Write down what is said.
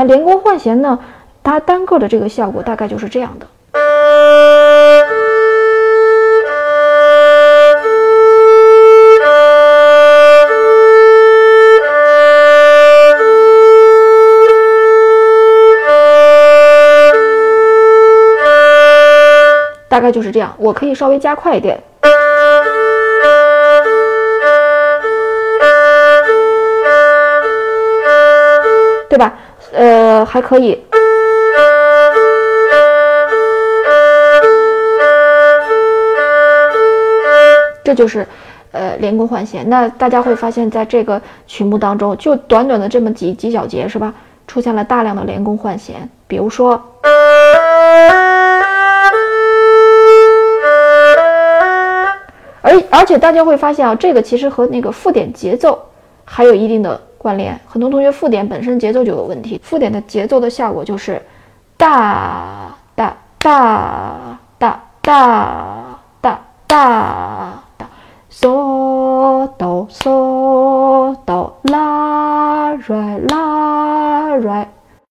那连弓换弦呢？它单个的这个效果大概就是这样的，大概就是这样。我可以稍微加快一点。对吧？呃，还可以。这就是，呃，连弓换弦。那大家会发现，在这个曲目当中，就短短的这么几几小节，是吧？出现了大量的连弓换弦。比如说，而而且大家会发现啊，这个其实和那个附点节奏还有一定的。关联很多同学附点本身节奏就有问题，附点的节奏的效果就是，大大大大大大大，嗦哆嗦哆啦瑞啦瑞。